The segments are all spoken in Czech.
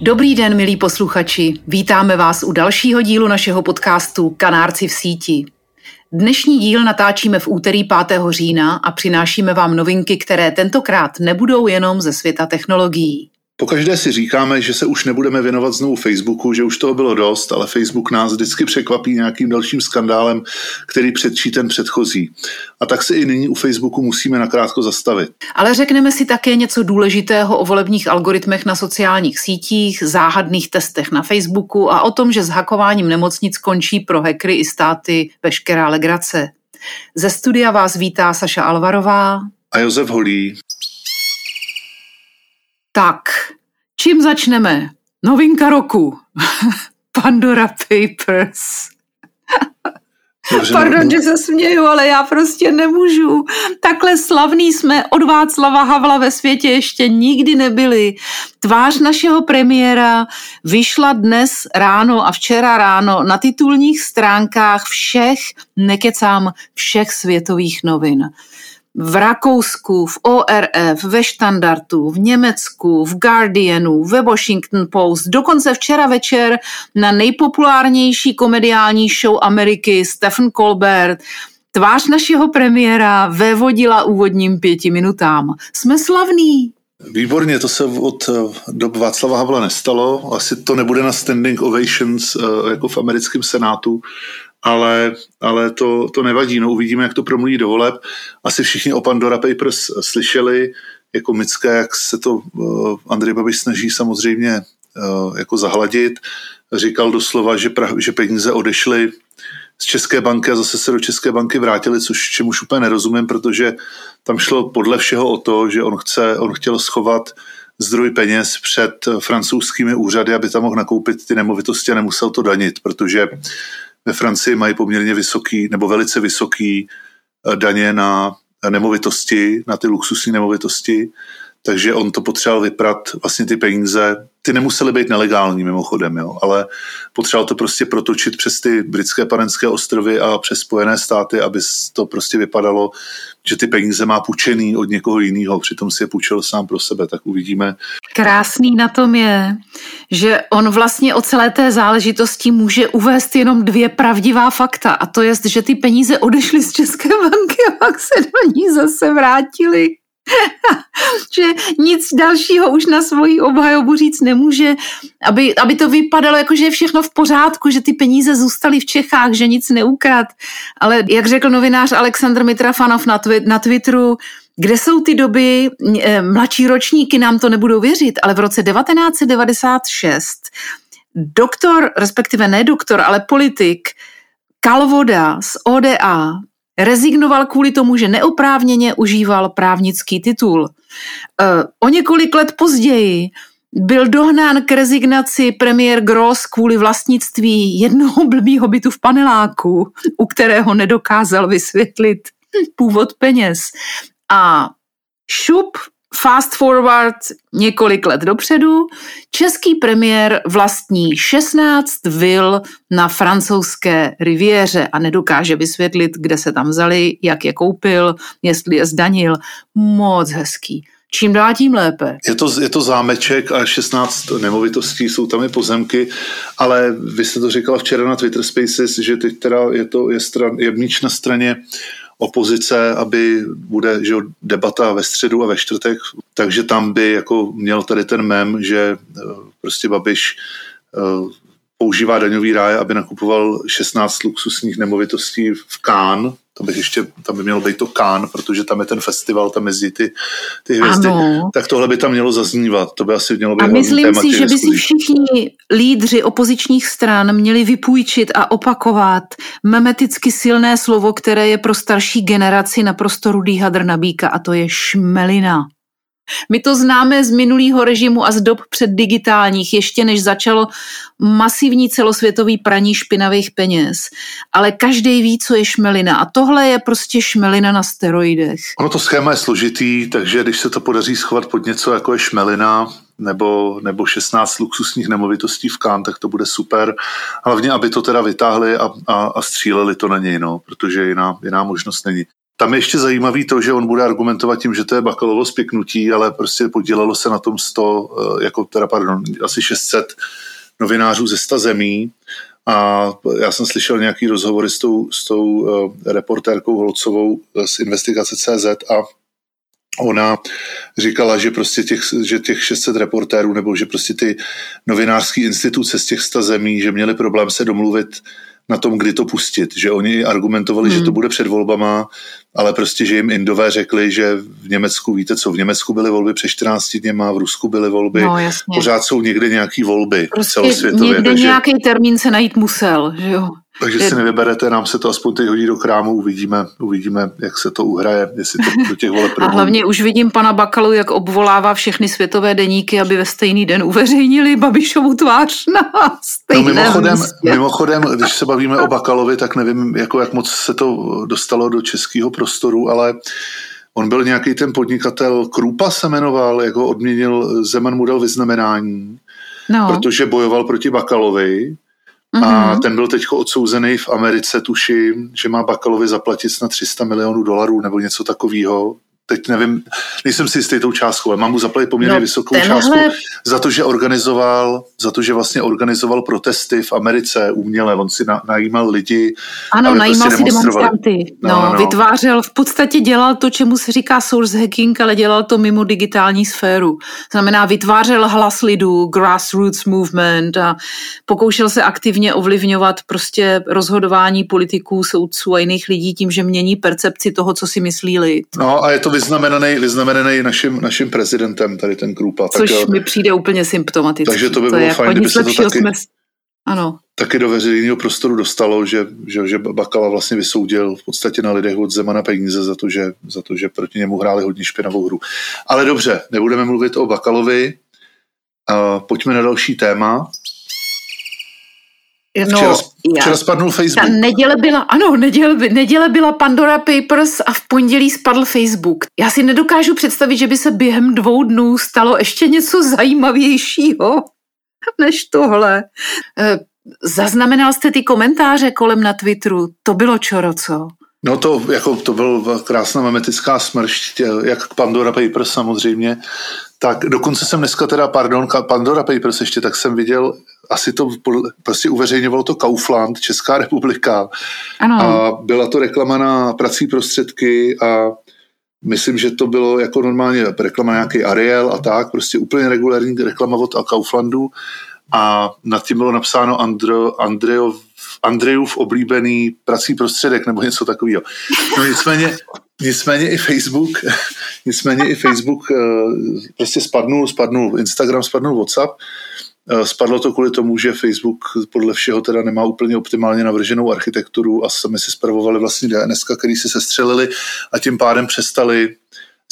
Dobrý den, milí posluchači. Vítáme vás u dalšího dílu našeho podcastu Kanárci v síti. Dnešní díl natáčíme v úterý 5. října a přinášíme vám novinky, které tentokrát nebudou jenom ze světa technologií. Pokaždé si říkáme, že se už nebudeme věnovat znovu Facebooku, že už toho bylo dost, ale Facebook nás vždycky překvapí nějakým dalším skandálem, který předčí ten předchozí. A tak se i nyní u Facebooku musíme nakrátko zastavit. Ale řekneme si také něco důležitého o volebních algoritmech na sociálních sítích, záhadných testech na Facebooku a o tom, že s hakováním nemocnic končí pro hackery i státy veškerá legrace. Ze studia vás vítá Saša Alvarová a Josef Holí. Tak, čím začneme? Novinka roku. Pandora Papers. Dobře, Pardon, no, že se směju, ale já prostě nemůžu. Takhle slavný jsme od Václava Havla ve světě ještě nikdy nebyli. Tvář našeho premiéra vyšla dnes ráno a včera ráno na titulních stránkách všech, nekecám, všech světových novin v Rakousku, v ORF, ve Standardu, v Německu, v Guardianu, ve Washington Post, dokonce včera večer na nejpopulárnější komediální show Ameriky Stephen Colbert tvář našeho premiéra vévodila úvodním pěti minutám. Jsme slavní. Výborně, to se od eh, dob Václava Havla nestalo. Asi to nebude na standing ovations eh, jako v americkém senátu, ale, ale to, to nevadí. No, uvidíme, jak to promluví do voleb. Asi všichni o Pandora Papers slyšeli, jako mické, jak se to uh, Andrej Babiš snaží samozřejmě uh, jako zahladit. Říkal doslova, že, pra, že peníze odešly z České banky a zase se do České banky vrátili, což čemuž úplně nerozumím, protože tam šlo podle všeho o to, že on, chce, on chtěl schovat zdroj peněz před francouzskými úřady, aby tam mohl nakoupit ty nemovitosti a nemusel to danit, protože ve Francii mají poměrně vysoký nebo velice vysoký eh, daně na nemovitosti, na ty luxusní nemovitosti, takže on to potřeboval vyprat vlastně ty peníze ty nemusely být nelegální mimochodem, jo, ale potřeboval to prostě protočit přes ty britské panenské ostrovy a přes Spojené státy, aby to prostě vypadalo, že ty peníze má půjčený od někoho jiného, přitom si je půjčil sám pro sebe, tak uvidíme. Krásný na tom je, že on vlastně o celé té záležitosti může uvést jenom dvě pravdivá fakta a to je, že ty peníze odešly z České banky a pak se do ní zase vrátily. že nic dalšího už na svoji obhajobu říct nemůže, aby, aby to vypadalo jako, že je všechno v pořádku, že ty peníze zůstaly v Čechách, že nic neukrad. Ale jak řekl novinář Aleksandr Mitrafanov na, twi- na Twitteru, kde jsou ty doby, eh, mladší ročníky nám to nebudou věřit, ale v roce 1996 doktor, respektive ne doktor, ale politik Kalvoda z ODA rezignoval kvůli tomu, že neoprávněně užíval právnický titul. E, o několik let později byl dohnán k rezignaci premiér Gross kvůli vlastnictví jednoho blbýho bytu v paneláku, u kterého nedokázal vysvětlit původ peněz. A šup Fast forward několik let dopředu, český premiér vlastní 16 vil na francouzské riviéře a nedokáže vysvětlit, kde se tam vzali, jak je koupil, jestli je zdanil. Moc hezký. Čím dál tím lépe. Je to, je to zámeček a 16 nemovitostí, jsou tam i pozemky, ale vy jste to říkala včera na Twitter Spaces, že teď teda je to je, stran, je míč na straně opozice, aby bude že debata ve středu a ve čtvrtek, takže tam by jako měl tady ten mem, že eh, prostě Babiš eh, používá daňový ráje, aby nakupoval 16 luxusních nemovitostí v Kán, tam, bych ještě, tam by mělo být to Kán, protože tam je ten festival, tam jezdí ty, ty hvězdy, ano. tak tohle by tam mělo zaznívat. To by asi mělo být A myslím si, že by si všichni lídři opozičních stran měli vypůjčit a opakovat memeticky silné slovo, které je pro starší generaci naprosto rudý hadr nabíka a to je šmelina. My to známe z minulého režimu a z dob předdigitálních, ještě než začalo masivní celosvětový praní špinavých peněz. Ale každý ví, co je šmelina. A tohle je prostě šmelina na steroidech. Ono to schéma je složitý, takže když se to podaří schovat pod něco, jako je šmelina, nebo, nebo 16 luxusních nemovitostí v Kán, tak to bude super. Hlavně, aby to teda vytáhli a, a, a stříleli to na něj, no, protože jiná, jiná možnost není. Tam je ještě zajímavý to, že on bude argumentovat tím, že to je bakalovo spěknutí, ale prostě podílelo se na tom 100, eh, jako teda, pardon, asi 600 novinářů ze 100 zemí. A já jsem slyšel nějaký rozhovory s tou, s tou uh, reportérkou Holcovou z investigace CZ a ona říkala, že prostě těch, že těch 600 reportérů nebo že prostě ty novinářské instituce z těch 100 zemí, že měli problém se domluvit na tom, kdy to pustit, že oni argumentovali, hmm. že to bude před volbama, ale prostě, že jim Indové řekli, že v Německu, víte co, v Německu byly volby před 14 dněma, v Rusku byly volby, no, jasně. pořád jsou někde nějaký volby prostě celosvětově. Někde takže... nějaký termín se najít musel, že jo. Takže si nevyberete, nám se to aspoň teď hodí do krámu, uvidíme, uvidíme, jak se to uhraje, jestli to do těch voleb A hlavně už vidím pana Bakalu, jak obvolává všechny světové deníky, aby ve stejný den uveřejnili Babišovu tvář na stejném no mimochodem, místě. mimochodem, když se bavíme o Bakalovi, tak nevím, jako jak moc se to dostalo do českého prostoru, ale on byl nějaký ten podnikatel, Krupa se jmenoval, jako odměnil, Zeman mu dal vyznamenání, no. protože bojoval proti Bakalovi Mm-hmm. A mhm. ten byl teď odsouzený v Americe, tuším, že má Bakalovi zaplatit na 300 milionů dolarů nebo něco takového teď nevím, nejsem si jistý tou částkou, ale mám mu zaplatit poměrně no, vysokou tenhle... částku za to, že organizoval, za to, že vlastně organizoval protesty v Americe uměle, on si na, najímal lidi. Ano, najímal prostě si demonstranty. No, no, no, vytvářel, v podstatě dělal to, čemu se říká source hacking, ale dělal to mimo digitální sféru. Znamená, vytvářel hlas lidů, grassroots movement a pokoušel se aktivně ovlivňovat prostě rozhodování politiků, soudců a jiných lidí tím, že mění percepci toho, co si myslí lid. No a je to vyznamenaný, vyznamenaný naším, naším prezidentem, tady ten Krupa. Což tak, mi přijde úplně symptomatické. Takže to by bylo to fajn, kdyby se to taky, jsme... ano. taky do veřejného prostoru dostalo, že, že, že Bakala vlastně vysoudil v podstatě na lidech od Zemana peníze za to, že, za to, že proti němu hráli hodně špinavou hru. Ale dobře, nebudeme mluvit o Bakalovi. Uh, pojďme na další téma. No, včera, včera spadnul Facebook. Ta neděle byla, ano, neděle, neděle byla Pandora Papers a v pondělí spadl Facebook. Já si nedokážu představit, že by se během dvou dnů stalo ještě něco zajímavějšího než tohle. Eh, zaznamenal jste ty komentáře kolem na Twitteru? To bylo čoro, co? No to, jako, to byl krásná memetická smršť, jak Pandora Papers samozřejmě, tak dokonce jsem dneska teda, pardon, Pandora Papers ještě, tak jsem viděl, asi to prostě uveřejňovalo to Kaufland, Česká republika. Ano. A byla to reklama na prací prostředky a myslím, že to bylo jako normálně reklama nějaký Ariel a tak, prostě úplně regulární reklama od Kauflandu a nad tím bylo napsáno Andro, Andreov, Andrejův oblíbený prací prostředek nebo něco takového. No nicméně, nicméně i Facebook, nicméně i Facebook eh, prostě spadnul, spadnul Instagram, spadnul WhatsApp. Eh, spadlo to kvůli tomu, že Facebook podle všeho teda nemá úplně optimálně navrženou architekturu a sami si spravovali vlastně DNS, který si sestřelili a tím pádem přestali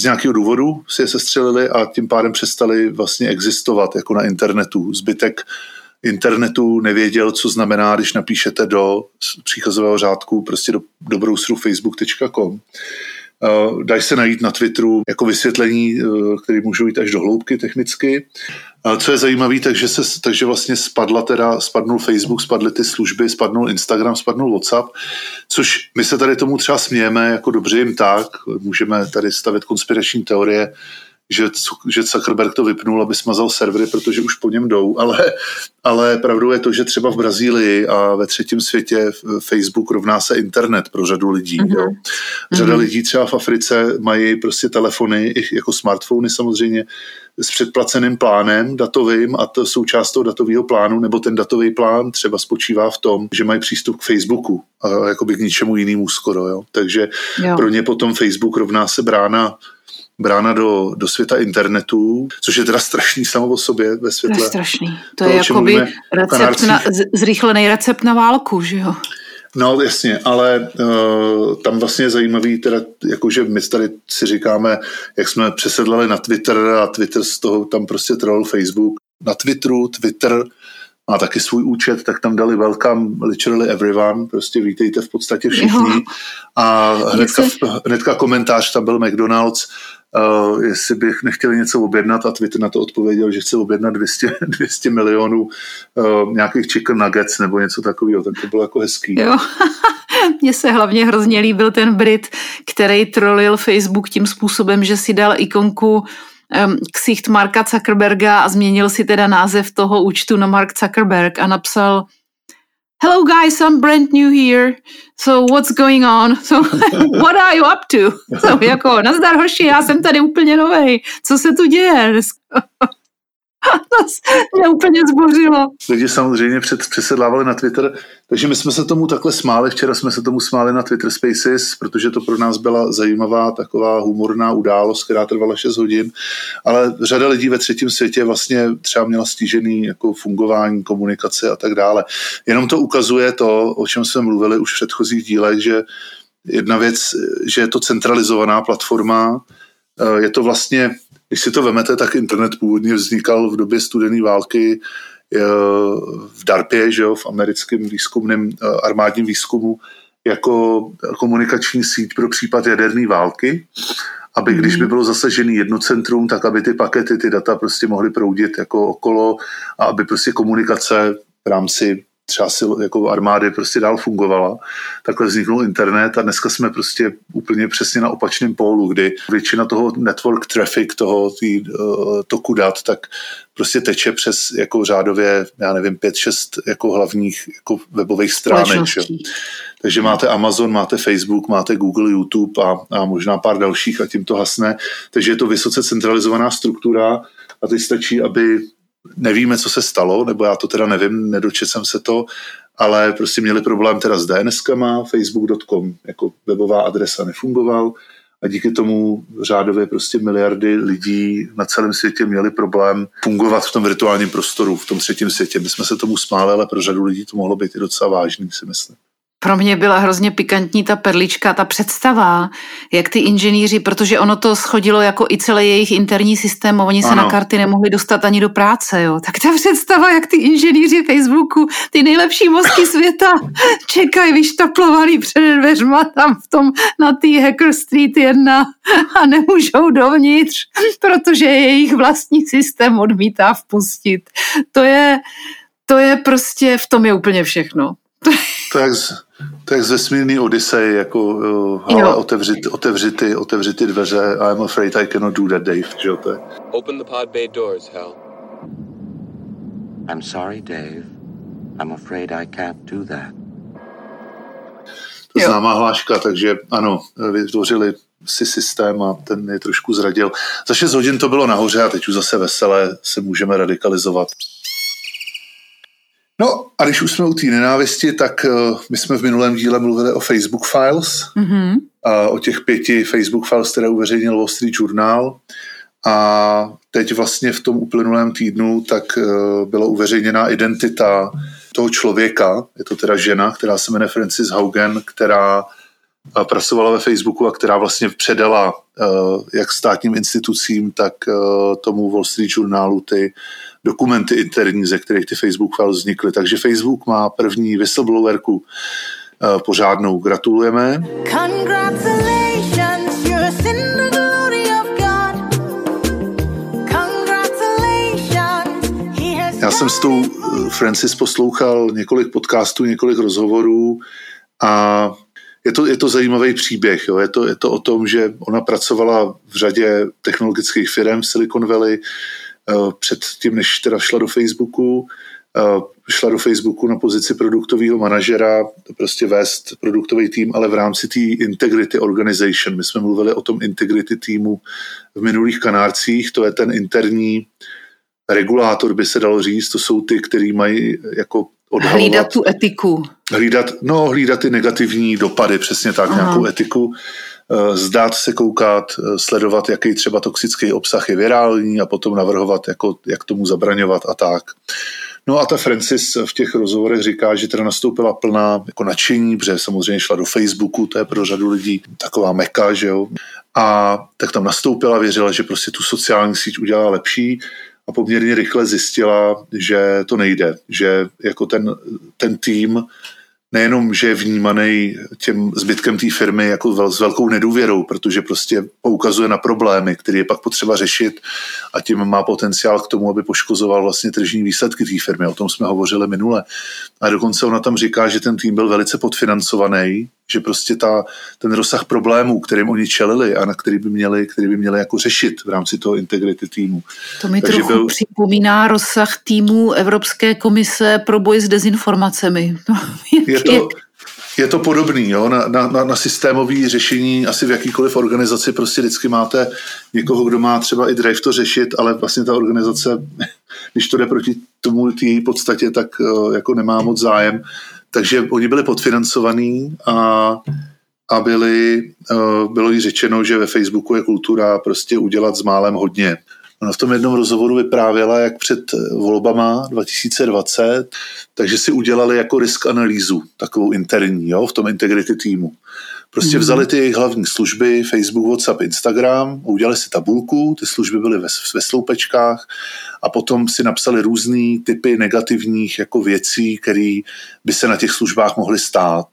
z nějakého důvodu si je sestřelili a tím pádem přestali vlastně existovat jako na internetu. Zbytek internetu nevěděl, co znamená, když napíšete do příkazového řádku prostě do, do browseru facebook.com. Uh, dají se najít na Twitteru jako vysvětlení, uh, které můžou jít až do hloubky technicky. Co je zajímavé, takže, se, takže vlastně spadla teda, spadnul Facebook, spadly ty služby, spadnul Instagram, spadnul WhatsApp, což my se tady tomu třeba smějeme, jako dobře jim tak, můžeme tady stavit konspirační teorie, že, že Zuckerberg to vypnul, aby smazal servery, protože už po něm jdou, ale, ale pravdou je to, že třeba v Brazílii a ve třetím světě Facebook rovná se internet pro řadu lidí. Mm-hmm. Jo. Řada mm-hmm. lidí třeba v Africe mají prostě telefony, jako smartfony samozřejmě, s předplaceným plánem datovým a to součást toho datového plánu, nebo ten datový plán třeba spočívá v tom, že mají přístup k Facebooku a jakoby k ničemu jinému skoro. Jo. Takže jo. pro ně potom Facebook rovná se brána brána do, do světa internetu, což je teda strašný samo o sobě ve světle. To je strašný. To, to je jakoby recept na, zrychlený recept na válku, že jo? No jasně, ale uh, tam vlastně je zajímavý, teda, jakože my tady si říkáme, jak jsme přesedlali na Twitter a Twitter z toho tam prostě trval Facebook. Na Twitteru, Twitter má taky svůj účet, tak tam dali welcome literally everyone, prostě vítejte v podstatě všichni. Jo. A hnedka, hnedka komentář tam byl McDonald's, uh, jestli bych nechtěli něco objednat a Twitter na to odpověděl, že chce objednat 200, 200 milionů uh, nějakých chicken nuggets nebo něco takového, tak to bylo jako hezký. Jo. Mně se hlavně hrozně líbil ten Brit, který trolil Facebook tím způsobem, že si dal ikonku um, ksicht Marka Zuckerberga a změnil si teda název toho účtu na Mark Zuckerberg a napsal Hello guys, I'm brand new here. So what's going on? So what are you up to? So jako, nazdar hoši, já jsem tady úplně novej. Co se tu děje? to mě úplně zbořilo. Lidi samozřejmě před, přesedlávali na Twitter, takže my jsme se tomu takhle smáli, včera jsme se tomu smáli na Twitter Spaces, protože to pro nás byla zajímavá taková humorná událost, která trvala 6 hodin, ale řada lidí ve třetím světě vlastně třeba měla stížený jako fungování, komunikace a tak dále. Jenom to ukazuje to, o čem jsme mluvili už v předchozích dílech, že jedna věc, že je to centralizovaná platforma, eh, je to vlastně když si to vemete, tak internet původně vznikal v době studené války eh, v DARPě, že jo, v americkém výzkumném eh, armádním výzkumu, jako komunikační síť pro případ jaderné války, aby když by mhm. bylo zasažený jedno centrum, tak aby ty pakety, ty data prostě mohly proudit jako okolo a aby prostě komunikace v rámci třeba sil jako armády prostě dál fungovala. Takhle vzniknul internet a dneska jsme prostě úplně přesně na opačném pólu, kdy většina toho network traffic, toho tý, uh, toku dat, tak prostě teče přes jako řádově, já nevím, pět, šest jako hlavních jako webových stránek. Takže máte Amazon, máte Facebook, máte Google, YouTube a, a možná pár dalších a tím to hasne. Takže je to vysoce centralizovaná struktura a teď stačí, aby nevíme, co se stalo, nebo já to teda nevím, nedočet jsem se to, ale prostě měli problém teda s DNSkama, facebook.com jako webová adresa nefungoval a díky tomu řádově prostě miliardy lidí na celém světě měli problém fungovat v tom virtuálním prostoru, v tom třetím světě. My jsme se tomu smáli, ale pro řadu lidí to mohlo být i docela vážný, si myslím pro mě byla hrozně pikantní ta perlička, ta představa, jak ty inženýři, protože ono to schodilo jako i celý jejich interní systém, oni se ano. na karty nemohli dostat ani do práce, jo. Tak ta představa, jak ty inženýři Facebooku, ty nejlepší mozky světa, čekají vyštaplovaný před dveřma tam v tom, na té Hacker Street 1 a nemůžou dovnitř, protože jejich vlastní systém odmítá vpustit. To je, to je prostě, v tom je úplně všechno. To je z, to je z vesmírný Odyssey, jako uh, ale otevřít, otevřít, ty, otevřít ty dveře I'm afraid I cannot do that, Dave, že jo, to je. Open the pod bay doors, Hal. I'm sorry, Dave. I'm afraid I can't do that. To je známá hláška, takže ano, vytvořili si systém a ten je trošku zradil. Za 6 hodin to bylo nahoře a teď už zase veselé se můžeme radikalizovat. No a když už jsme u té nenávisti, tak uh, my jsme v minulém díle mluvili o Facebook Files, mm-hmm. a o těch pěti Facebook Files, které uveřejnil Wall Street Journal. A teď vlastně v tom uplynulém týdnu tak uh, byla uveřejněná identita toho člověka, je to teda žena, která se jmenuje Francis Haugen, která uh, pracovala ve Facebooku a která vlastně předala uh, jak státním institucím, tak uh, tomu Wall Street Journalu ty dokumenty interní, ze kterých ty Facebook files vznikly. Takže Facebook má první whistleblowerku uh, pořádnou. Gratulujeme. Já jsem s tou eh, Francis poslouchal několik podcastů, několik rozhovorů a je to, je to zajímavý příběh. Jo. Je, to, je to o tom, že ona pracovala v řadě technologických firm v Silicon Valley, Eh, před tím, než teda šla do Facebooku, eh, šla do Facebooku na pozici produktového manažera, prostě vést produktový tým, ale v rámci té Integrity Organization. My jsme mluvili o tom Integrity týmu v minulých kanárcích, to je ten interní regulátor, by se dalo říct, to jsou ty, kteří mají jako odhalovat. Hlídat tu etiku. Hlídat, no, hlídat ty negativní dopady, přesně tak, Aha. nějakou etiku. Eh, zdát se koukat, eh, sledovat, jaký třeba toxický obsah je virální a potom navrhovat, jako, jak tomu zabraňovat a tak. No a ta Francis v těch rozhovorech říká, že teda nastoupila plná jako nadšení, protože samozřejmě šla do Facebooku, to je pro řadu lidí taková meka, že jo. A tak tam nastoupila, věřila, že prostě tu sociální síť udělá lepší a poměrně rychle zjistila, že to nejde, že jako ten, ten tým nejenom, že je vnímaný těm zbytkem té firmy jako vel, s velkou nedůvěrou, protože prostě poukazuje na problémy, které je pak potřeba řešit a tím má potenciál k tomu, aby poškozoval vlastně tržní výsledky té firmy. O tom jsme hovořili minule. A dokonce ona tam říká, že ten tým byl velice podfinancovaný, že prostě ta, ten rozsah problémů, kterým oni čelili a na který by měli, který by měli jako řešit v rámci toho integrity týmu. To mi Takže trochu byl... připomíná rozsah týmu Evropské komise pro boj s dezinformacemi. je, to, je to podobný, jo? Na, na, na systémové řešení asi v jakýkoliv organizaci prostě vždycky máte někoho, kdo má třeba i drive to řešit, ale vlastně ta organizace, když to jde proti tomu té podstatě, tak eh, jako nemá moc zájem takže oni byli podfinancovaní a, a byli, uh, bylo jí řečeno, že ve Facebooku je kultura prostě udělat s málem hodně. Ona v tom jednom rozhovoru vyprávěla, jak před volbama 2020, takže si udělali jako risk analýzu, takovou interní, jo, v tom integrity týmu. Prostě mm. vzali ty jejich hlavní služby, Facebook, WhatsApp, Instagram, udělali si tabulku, ty služby byly ve, ve sloupečkách a potom si napsali různé typy negativních jako věcí, které by se na těch službách mohly stát.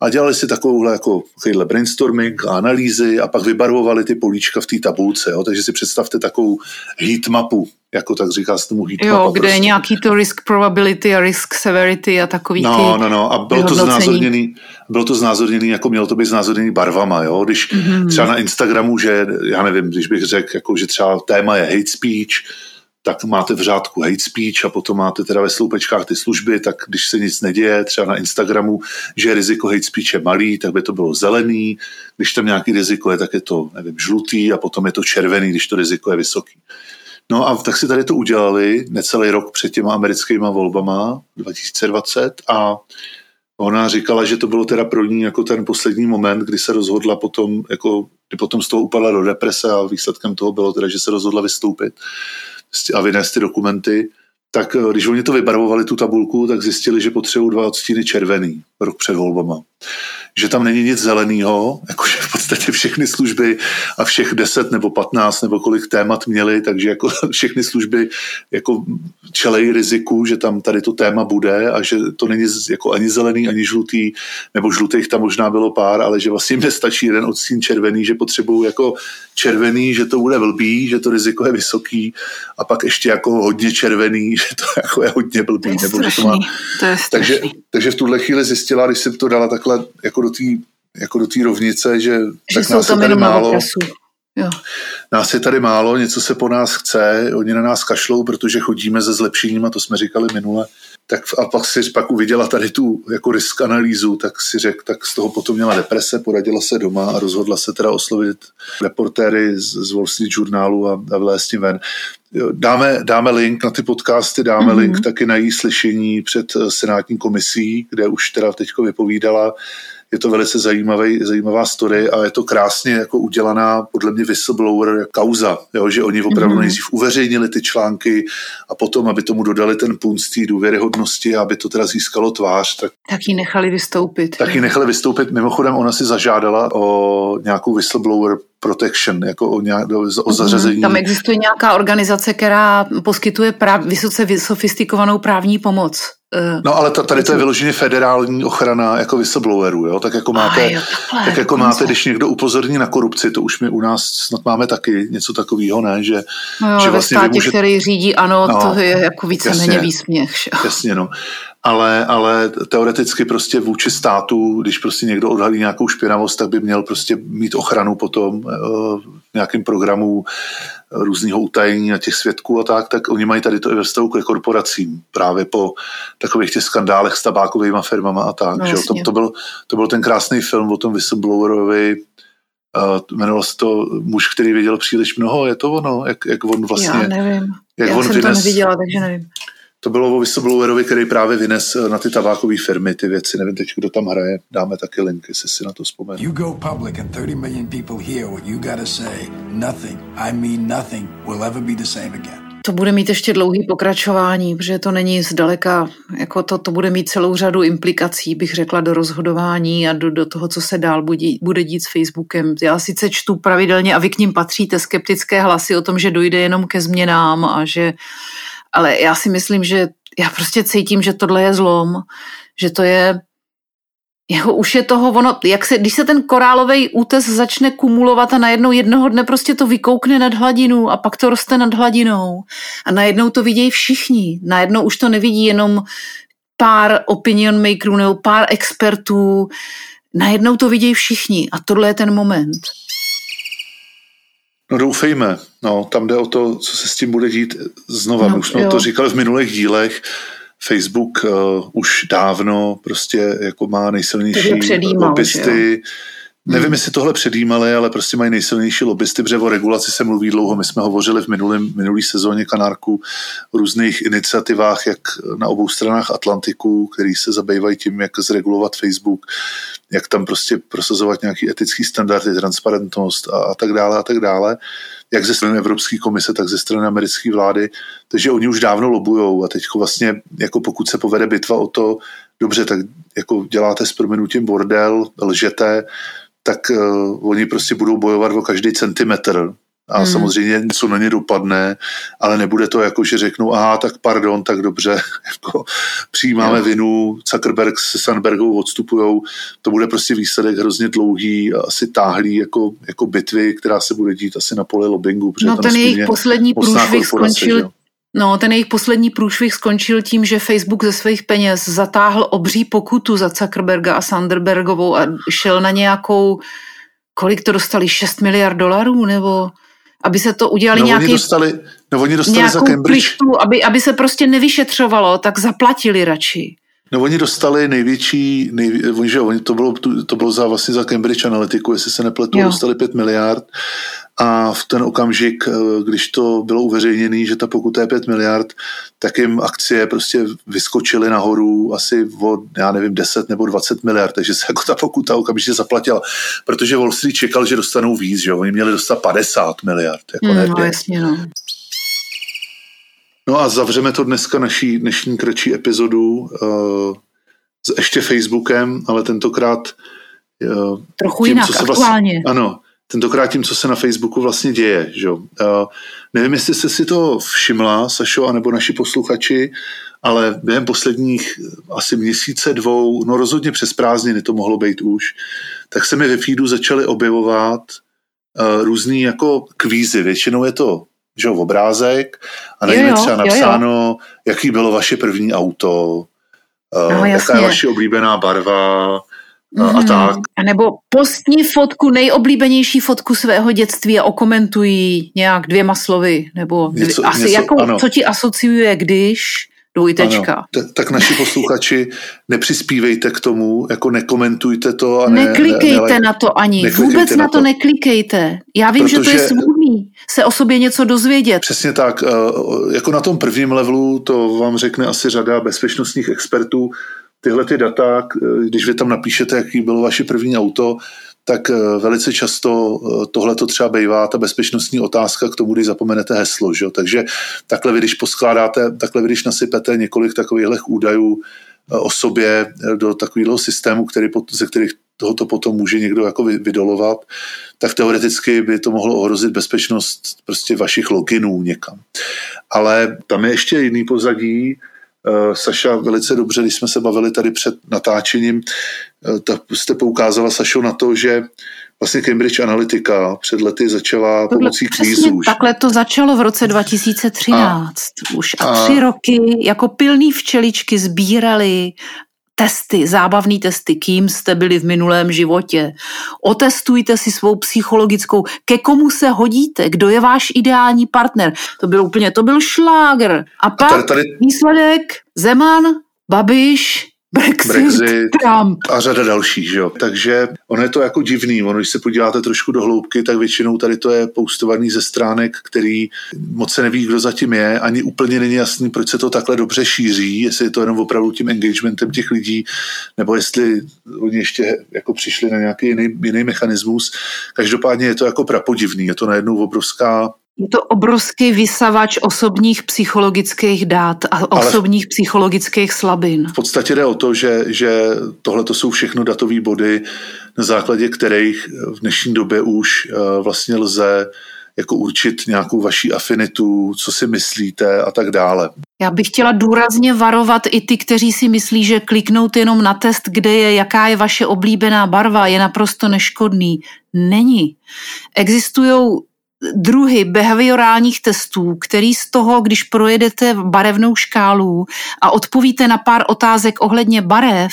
A dělali si takovouhle jako takovýhle brainstorming a analýzy a pak vybarvovali ty políčka v té tabulce. Jo? Takže si představte takovou heat mapu, jako tak říká se tomu heat jo, mapa. kde prostě. je nějaký to risk probability a risk severity a takový No, ty no, no. A bylo to znázorněný, bylo to znázorněný, jako mělo to být znázorněný barvama, jo. Když mm-hmm. třeba na Instagramu, že já nevím, když bych řekl, jako, že třeba téma je hate speech, tak máte v řádku hate speech a potom máte teda ve sloupečkách ty služby, tak když se nic neděje, třeba na Instagramu, že riziko hate speech je malý, tak by to bylo zelený, když tam nějaký riziko je, tak je to, nevím, žlutý a potom je to červený, když to riziko je vysoký. No a tak si tady to udělali necelý rok před těma americkýma volbama 2020 a ona říkala, že to bylo teda pro ní jako ten poslední moment, kdy se rozhodla potom, jako, kdy potom z toho upadla do deprese a výsledkem toho bylo teda, že se rozhodla vystoupit a vynést ty dokumenty, tak eh, když oni to vybarvovali, tu tabulku, tak zjistili, že potřebují dva odstíny červený rok před volbama že tam není nic zeleného, jakože v podstatě všechny služby a všech 10 nebo 15 nebo kolik témat měli, takže jako všechny služby jako čelej riziku, že tam tady to téma bude a že to není jako ani zelený, ani žlutý, nebo žlutých tam možná bylo pár, ale že vlastně mi stačí jeden odstín červený, že potřebují jako červený, že to bude blbý, že to riziko je vysoký a pak ještě jako hodně červený, že to jako je hodně blbý. To je nebo strašný. to má... to je takže, takže v tuhle chvíli zjistila, když jsem to dala takhle jako do té jako do té rovnice, že, že tak nás je tady málo. Jo. Nás je tady málo, něco se po nás chce, oni na nás kašlou, protože chodíme se zlepšením, a to jsme říkali minule. Tak a pak si pak uviděla tady tu jako risk analýzu, tak si řekl, tak z toho potom měla deprese, poradila se doma a rozhodla se teda oslovit reportéry z, z Wall Street Journalu a, a vlézt tím ven. Dáme, dáme link na ty podcasty, dáme mm-hmm. link taky na její slyšení před eh, senátní komisí, kde už teda teďko vypovídala je to velice zajímavý, zajímavá story a je to krásně jako udělaná podle mě whistleblower kauza, jo, že oni opravdu mm-hmm. nejdřív uveřejnili ty články a potom, aby tomu dodali ten punt z té důvěryhodnosti, aby to teda získalo tvář. Tak, tak ji nechali vystoupit. Tak ji nechali vystoupit. Mimochodem ona si zažádala o nějakou whistleblower protection, jako o, nějak, o mhm. zařazení. Tam existuje nějaká organizace, která poskytuje práv, vysoce sofistikovanou právní pomoc. Eh, no ale tady to je vyloženě federální ochrana jako whistleblowerů, jo? tak jako máte, ah, jo, tak jako máte, když někdo upozorní na korupci, to už my u nás snad máme taky něco takového, ne, že, no jo, že vlastně ve státě, může... který řídí, ano, no, to je jako víceméně výsměch. Že? Jasně, no. Ale, ale teoreticky prostě vůči státu, když prostě někdo odhalí nějakou špinavost, tak by měl prostě mít ochranu potom eh, v nějakém programu různého utajení a těch svědků a tak, tak oni mají tady to i ve vztahu k korporacím, právě po takových těch skandálech s tabákovými firmama a tak. No, že? To, to, byl, to byl ten krásný film o tom whistleblowerovi, uh, jmenoval se to Muž, který věděl příliš mnoho, je to ono, jak, jak on vlastně... Já nevím, jak já on jsem vynes, to neviděla, takže nevím. To bylo o whistleblowerovi, který právě vynes na ty tabákové firmy ty věci. Nevím teď, kdo tam hraje. Dáme taky link, jestli si na to vzpomenu. You go public and 30 million people hear what you gotta say. Nothing, I mean nothing, will ever be the same again. To bude mít ještě dlouhý pokračování, protože to není zdaleka, jako to, to bude mít celou řadu implikací, bych řekla, do rozhodování a do, do toho, co se dál bude, bude dít s Facebookem. Já sice čtu pravidelně a vy k ním patříte skeptické hlasy o tom, že dojde jenom ke změnám a že, ale já si myslím, že já prostě cítím, že tohle je zlom, že to je jako už je toho ono, jak se, když se ten korálový útes začne kumulovat a najednou jednoho dne prostě to vykoukne nad hladinu a pak to roste nad hladinou a najednou to vidějí všichni. Najednou už to nevidí jenom pár opinion makerů nebo pár expertů, najednou to vidějí všichni a tohle je ten moment. No doufejme, no, tam jde o to, co se s tím bude dít znova. No, už jsme jo. to říkali v minulých dílech, Facebook uh, už dávno prostě jako má nejsilnější lobbysty. Nevím, hmm. jestli tohle předjímali, ale prostě mají nejsilnější lobbysty, protože o regulaci se mluví dlouho. My jsme hovořili v minulém, minulý sezóně Kanárku o různých iniciativách, jak na obou stranách Atlantiku, který se zabývají tím, jak zregulovat Facebook, jak tam prostě prosazovat nějaký etický standardy, transparentnost a, a tak dále a tak dále jak ze strany Evropské komise, tak ze strany americké vlády, takže oni už dávno lobujou a teď vlastně, jako pokud se povede bitva o to, dobře, tak jako děláte s proměnutím bordel, lžete, tak uh, oni prostě budou bojovat o každý centimetr a hmm. samozřejmě něco na ně dopadne, ale nebude to jako, že řeknou, aha, tak pardon, tak dobře, jako přijímáme jo. vinu, Zuckerberg se Sandbergou odstupujou, to bude prostě výsledek hrozně dlouhý, asi táhlý jako, jako bitvy, která se bude dít asi na poli lobbingu. No ten jejich poslední průšvih skončil jo. No, ten jejich poslední průšvih skončil tím, že Facebook ze svých peněz zatáhl obří pokutu za Zuckerberga a Sanderbergovou a šel na nějakou, kolik to dostali, 6 miliard dolarů, nebo aby se to udělali no, nějaký... Oni dostali, no oni dostali za Cambridge... Plištu, aby, aby se prostě nevyšetřovalo, tak zaplatili radši. No oni dostali největší, nejvě, oni, že, oni, to, bylo, to bylo za, vlastně za Cambridge Analytiku, jestli se nepletu, jo. dostali 5 miliard a v ten okamžik, eh, když to bylo uveřejněné, že ta pokuta je 5 miliard, tak jim akcie prostě vyskočily nahoru asi o, já nevím, 10 nebo 20 miliard, takže se jako ta pokuta okamžitě zaplatila, protože Wall Street čekal, že dostanou víc, že oni měli dostat 50 miliard. Jako mm, ne no, jasně, no. No a zavřeme to dneska naší dnešní kratší epizodu uh, s ještě Facebookem, ale tentokrát uh, trochu tím, jinak, co se aktuálně. Vlastně, ano, tentokrát tím, co se na Facebooku vlastně děje. Že? Uh, nevím, jestli jste si to všimla, Sašo, anebo naši posluchači, ale během posledních asi měsíce, dvou, no rozhodně přes prázdniny to mohlo být už, tak se mi ve feedu začaly objevovat uh, různý jako kvízy. Většinou je to že jo, obrázek a na něm třeba napsáno, jo, jo. jaký bylo vaše první auto, no, jaká je vaše oblíbená barva, mm-hmm. a mhm. tak. A nebo postní fotku, nejoblíbenější fotku svého dětství a okomentují nějak dvěma slovy, nebo něco, asi něco, jako, ano. co ti asociuje, když dvojtečka. Ano, tak, tak naši posluchači, nepřispívejte k tomu, jako nekomentujte to. A ne, neklikejte ne, na to ani, vůbec na to, to neklikejte. Já vím, Protože, že to je svůdný, se o sobě něco dozvědět. Přesně tak, eh, jako na tom prvním levelu, to vám řekne asi řada bezpečnostních expertů, tyhle ty data, když vy tam napíšete, jaký bylo vaše první auto, tak eh, velice často eh, tohle to třeba bývá ta bezpečnostní otázka k tomu, když zapomenete heslo. Že? Takže takhle vy, když poskládáte, takhle vy, když nasypete několik takovýchhle údajů eh, o sobě do takového systému, který, ze kterých tohoto potom může někdo jako vydolovat, tak teoreticky by to mohlo ohrozit bezpečnost prostě vašich loginů někam. Ale tam je ještě jiný pozadí, Saša velice dobře, když jsme se bavili tady před natáčením, eh, tak jste poukázala Sašo na to, že vlastně Cambridge Analytica před lety začala Tohle, pomocí kvízů. Takhle to začalo v roce 2013 a, už a, a tři roky jako pilný včeličky sbírali testy, zábavné testy, kým jste byli v minulém životě. Otestujte si svou psychologickou, ke komu se hodíte, kdo je váš ideální partner. To byl úplně, to byl šláger. A pak a tady, tady... výsledek Zeman, Babiš, Brexit, Brexit Trump. a řada dalších, že jo. Takže ono je to jako divný, ono, když se podíváte trošku do hloubky, tak většinou tady to je poustovaný ze stránek, který moc se neví, kdo zatím je, ani úplně není jasný, proč se to takhle dobře šíří, jestli je to jenom opravdu tím engagementem těch lidí, nebo jestli oni ještě jako přišli na nějaký jiný, jiný mechanismus. Každopádně je to jako prapodivný, je to najednou obrovská Je to obrovský vysavač osobních psychologických dát a osobních Ale psychologických slabin. V podstatě jde o to, že, že tohle to jsou všechno datové body, na základě kterých v dnešní době už eh, vlastně lze jako určit nějakou vaší afinitu, co si myslíte a tak dále. Já bych chtěla důrazně varovat i ty, kteří si myslí, že kliknout jenom na test, kde je, jaká je vaše oblíbená barva, je naprosto neškodný. Není. Existují druhy behaviorálních testů, který z toho, když projedete barevnou škálu a odpovíte na pár otázek ohledně barev,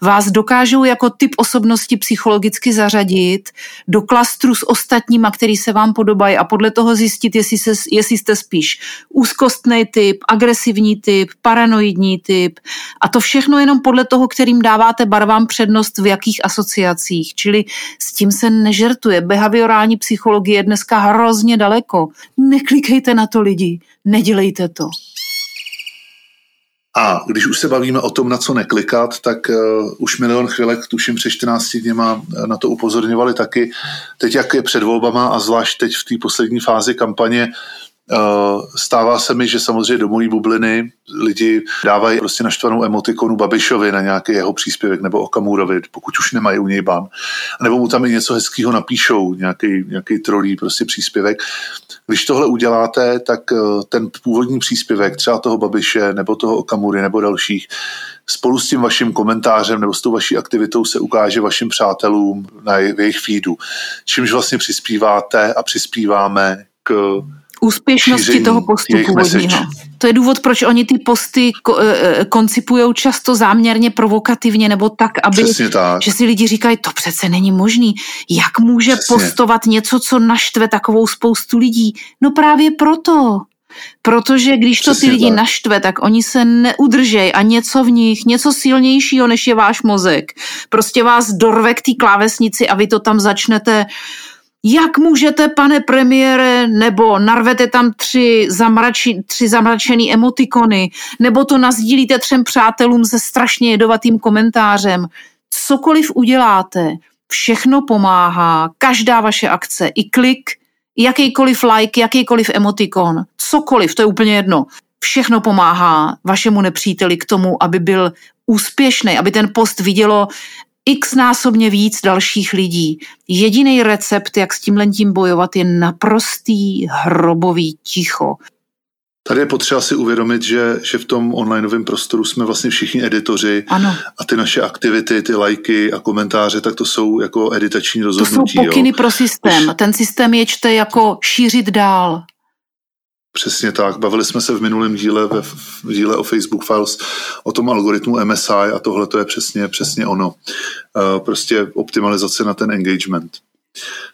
vás dokážou jako typ osobnosti psychologicky zařadit do klastru s ostatníma, který se vám podobají a podle toho zjistit, jestli, se, jestli jste spíš úzkostný typ, agresivní typ, paranoidní typ a to všechno jenom podle toho, kterým dáváte barvám přednost v jakých asociacích. Čili s tím se nežertuje. Behaviorální psychologie je dneska hrozně daleko. Neklikejte na to lidi, nedělejte to. A když už se bavíme o tom, na co neklikat, tak uh, už milion chvilek, tuším před 14 dněma, eh, na to upozorňovali taky. Teď, jak je před volbama a zvlášť teď v té poslední fázi kampaně, stává se mi, že samozřejmě do mojí bubliny lidi dávají prostě naštvanou emotikonu Babišovi na nějaký jeho příspěvek nebo Okamurovi, pokud už nemají u něj ban. Nebo mu tam i něco hezkého napíšou, nějaký, nějaký trolí prostě příspěvek. Když tohle uděláte, tak eh, ten původní příspěvek třeba toho Babiše nebo toho Okamury nebo dalších spolu s tím vaším komentářem nebo s tou vaší aktivitou se ukáže vašim přátelům na jejich feedu, čímž vlastně přispíváte a přispíváme k úspěšnosti toho postu původního. To je důvod, proč oni ty posty ko, e, koncipují často záměrně provokativně nebo tak, aby tak. že si lidi říkají, to přece není možný. Jak může Přesně. postovat něco, co naštve takovou spoustu lidí? No právě proto. Protože když to ty lidi tak. naštve, tak oni se neudržej a něco v nich, něco silnějšího, než je váš mozek, prostě vás dorve k té klávesnici a vy to tam začnete jak můžete, pane premiére, nebo narvete tam tři, zamrači, tři zamračený emotikony, nebo to nazdílíte třem přátelům se strašně jedovatým komentářem. Cokoliv uděláte, všechno pomáhá, každá vaše akce, i klik, jakýkoliv like, jakýkoliv emotikon, cokoliv, to je úplně jedno. Všechno pomáhá vašemu nepříteli k tomu, aby byl úspěšný, aby ten post vidělo x násobně víc dalších lidí. Jediný recept, jak s tímhle tím bojovat, je naprostý hrobový ticho. Tady je potřeba si uvědomit, že, že v tom onlineovém prostoru jsme vlastně všichni editoři ano. a ty naše aktivity, ty lajky a komentáře, tak to jsou jako editační rozhodnutí. To jsou pokyny jo. pro systém. Ten systém je čte jako šířit dál. Přesně tak. Bavili jsme se v minulém díle, ve v díle o Facebook Files, o tom algoritmu MSI a tohle to je přesně, přesně ono. Uh, prostě optimalizace na ten engagement.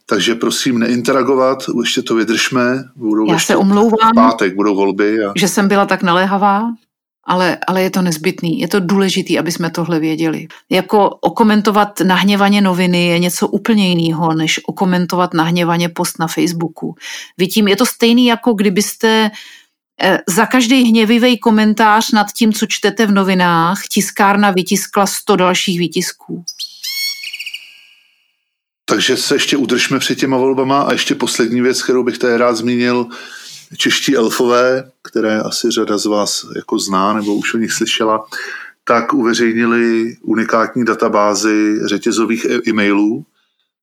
Takže prosím neinteragovat, ještě to vydržme. Budou Já se omlouvám, pátek budou volby. A... že jsem byla tak naléhavá ale, ale je to nezbytný, je to důležitý, aby jsme tohle věděli. Jako okomentovat nahněvaně noviny je něco úplně jiného, než okomentovat nahněvaně post na Facebooku. Vy tím je to stejný, jako kdybyste eh, za každý hněvivý komentář nad tím, co čtete v novinách, tiskárna vytiskla 100 dalších výtisků. Takže se ještě udržme před těma volbama a ještě poslední věc, kterou bych tady rád zmínil, čeští elfové, které asi řada z vás jako zná nebo už o nich slyšela, tak uveřejnili unikátní databázy řetězových e-mailů,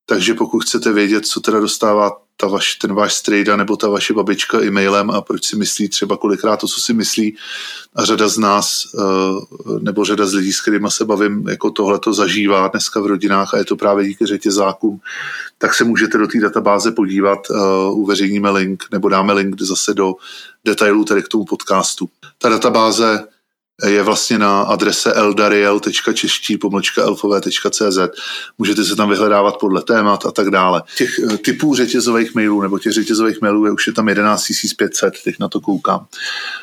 takže pokud chcete vědět, co teda dostává ta vaš, ten váš strejda nebo ta vaše babička e-mailem a proč si myslí třeba kolikrát to, co si myslí a řada z nás eh, nebo řada z lidí, s kterými se bavím, jako tohle to zažívá dneska v rodinách a je to právě díky řetězákům, tak se můžete do té databáze podívat, eh, uveřejníme link nebo dáme link zase do detailů tady k tomu podcastu. Ta databáze je vlastně na adrese eldariel.čeští pomlčka elfové.cz. Můžete se tam vyhledávat podle témat a tak dále. Těch eh, typů řetězových mailů nebo těch řetězových mailů je už je tam 11 500, teď na to koukám,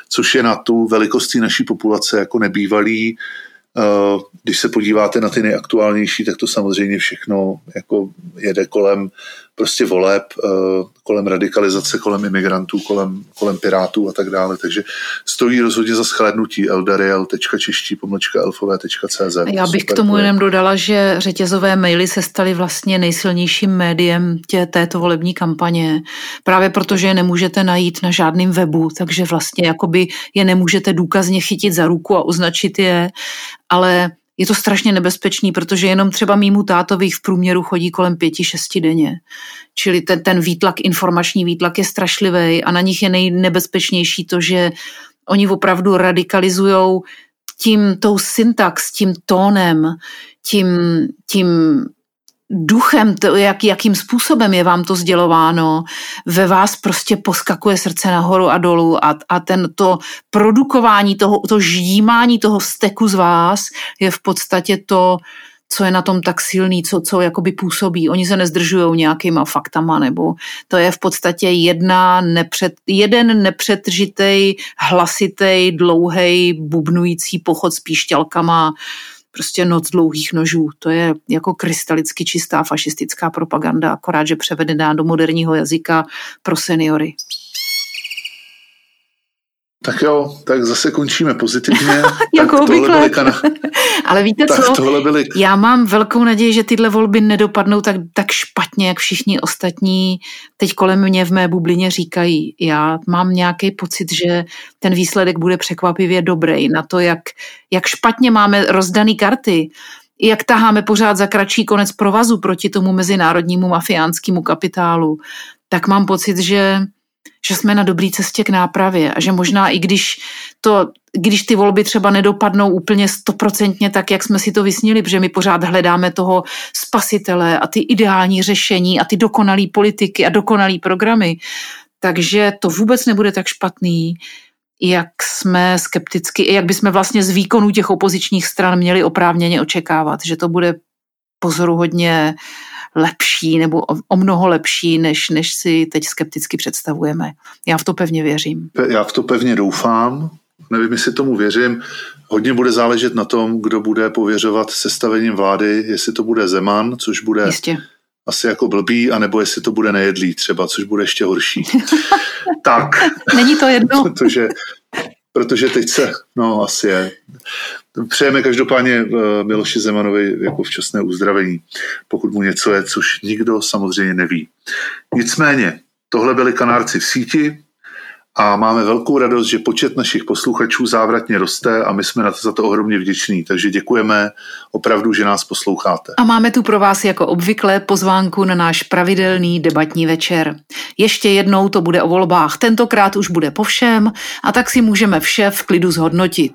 což je na tu velikostí naší populace jako nebývalý. Eh, když se podíváte na ty nejaktuálnější, tak to samozřejmě všechno jako jede kolem prostě voleb, eh, kolem radikalizace, kolem imigrantů, kolem, kolem pirátů a tak dále. Takže stojí rozhodně za shlédnutí eldariel.čeští pomlčka elfové.cz. Já bych Super k tomu jenom dodala, že řetězové maily se staly vlastně nejsilnějším médiem tě, této volební kampaně, právě protože je nemůžete najít na žádném webu, takže vlastně jakoby je nemůžete důkazně chytit za ruku a označit je, ale je to strašně nebezpečný, protože jenom třeba mýmu tátovi v průměru chodí kolem pěti, šesti denně. Čili ten, ten výtlak, informační výtlak je strašlivý a na nich je nejnebezpečnější to, že oni opravdu radikalizují tím, tou syntax, tím tónem, tím, tím duchem, to, jak, jakým způsobem je vám to sdělováno, ve vás prostě poskakuje srdce nahoru a dolů a, a ten to produkování, toho, to ždímání toho steku z vás je v podstatě to, co je na tom tak silný, co, co jakoby působí. Oni se nezdržují nějakýma faktama, nebo to je v podstatě jedna nepřed, jeden nepřetržitej, hlasitej, dlouhej, bubnující pochod s píšťalkama, prostě noc dlouhých nožů. To je jako krystalicky čistá fašistická propaganda, akorát, že převedená do moderního jazyka pro seniory. Tak jo, tak zase končíme pozitivně. jako obvykle. Kana... Ale víte tak co, tohle byly... já mám velkou naději, že tyhle volby nedopadnou tak, tak špatně, jak všichni ostatní teď kolem mě v mé bublině říkají. Já mám nějaký pocit, že ten výsledek bude překvapivě dobrý na to, jak, jak špatně máme rozdaný karty, jak taháme pořád za kratší konec provazu proti tomu mezinárodnímu mafiánskému kapitálu, tak mám pocit, že že jsme na dobré cestě k nápravě a že možná i když, to, když ty volby třeba nedopadnou úplně stoprocentně tak, jak jsme si to vysnili, protože my pořád hledáme toho spasitele a ty ideální řešení a ty dokonalé politiky a dokonalé programy, takže to vůbec nebude tak špatný, jak jsme skepticky, jak bychom vlastně z výkonů těch opozičních stran měli oprávněně očekávat, že to bude pozoruhodně lepší nebo o mnoho lepší, než, než si teď skepticky představujeme. Já v to pevně věřím. Já v to pevně doufám. Nevím, jestli tomu věřím. Hodně bude záležet na tom, kdo bude pověřovat sestavením vlády, jestli to bude Zeman, což bude Jistě. asi jako blbý, anebo jestli to bude nejedlý třeba, což bude ještě horší. tak. Není to jedno. protože, protože teď se, no asi je. Přejeme každopádně eh, Miloši Zemanovi jako včasné uzdravení, pokud mu něco je, což nikdo samozřejmě neví. Nicméně, tohle byli kanárci v síti a máme velkou radost, že počet našich posluchačů závratně roste a my jsme na to za to ohromně vděční, takže děkujeme opravdu, že nás posloucháte. A máme tu pro vás jako obvykle pozvánku na náš pravidelný debatní večer. Ještě jednou to bude o volbách, tentokrát už bude po všem a tak si můžeme vše v klidu zhodnotit.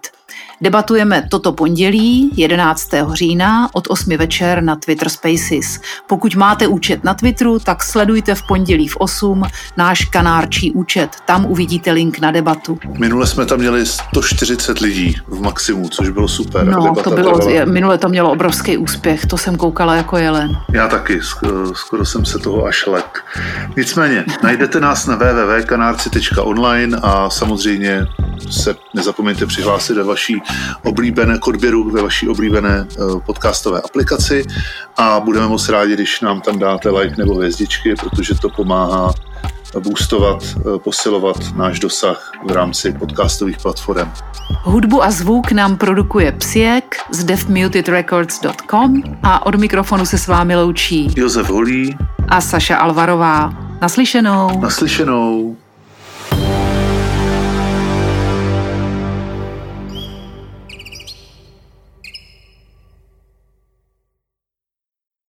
Debatujeme toto pondělí 11. října od 8 večer na Twitter Spaces. Pokud máte účet na Twitteru, tak sledujte v pondělí v 8 náš kanárčí účet. Tam uvidíte link na debatu. Minule jsme tam měli 140 lidí v maximu, což bylo super. No, to bylo, trvala. minule to mělo obrovský úspěch, to jsem koukala jako jelen. Já taky, skoro, skoro jsem se toho až lek. Nicméně, najdete nás na www.kanárci.online a samozřejmě se nezapomeňte přihlásit ve vaší oblíbené k odběru ve vaší oblíbené eh, podcastové aplikaci a budeme moc rádi, když nám tam dáte like nebo hvězdičky, protože to pomáhá boostovat, eh, posilovat náš dosah v rámci podcastových platform. Hudbu a zvuk nám produkuje Psiek z deafmutedrecords.com a od mikrofonu se s vámi loučí Josef Holí a Saša Alvarová. Naslyšenou. Naslyšenou.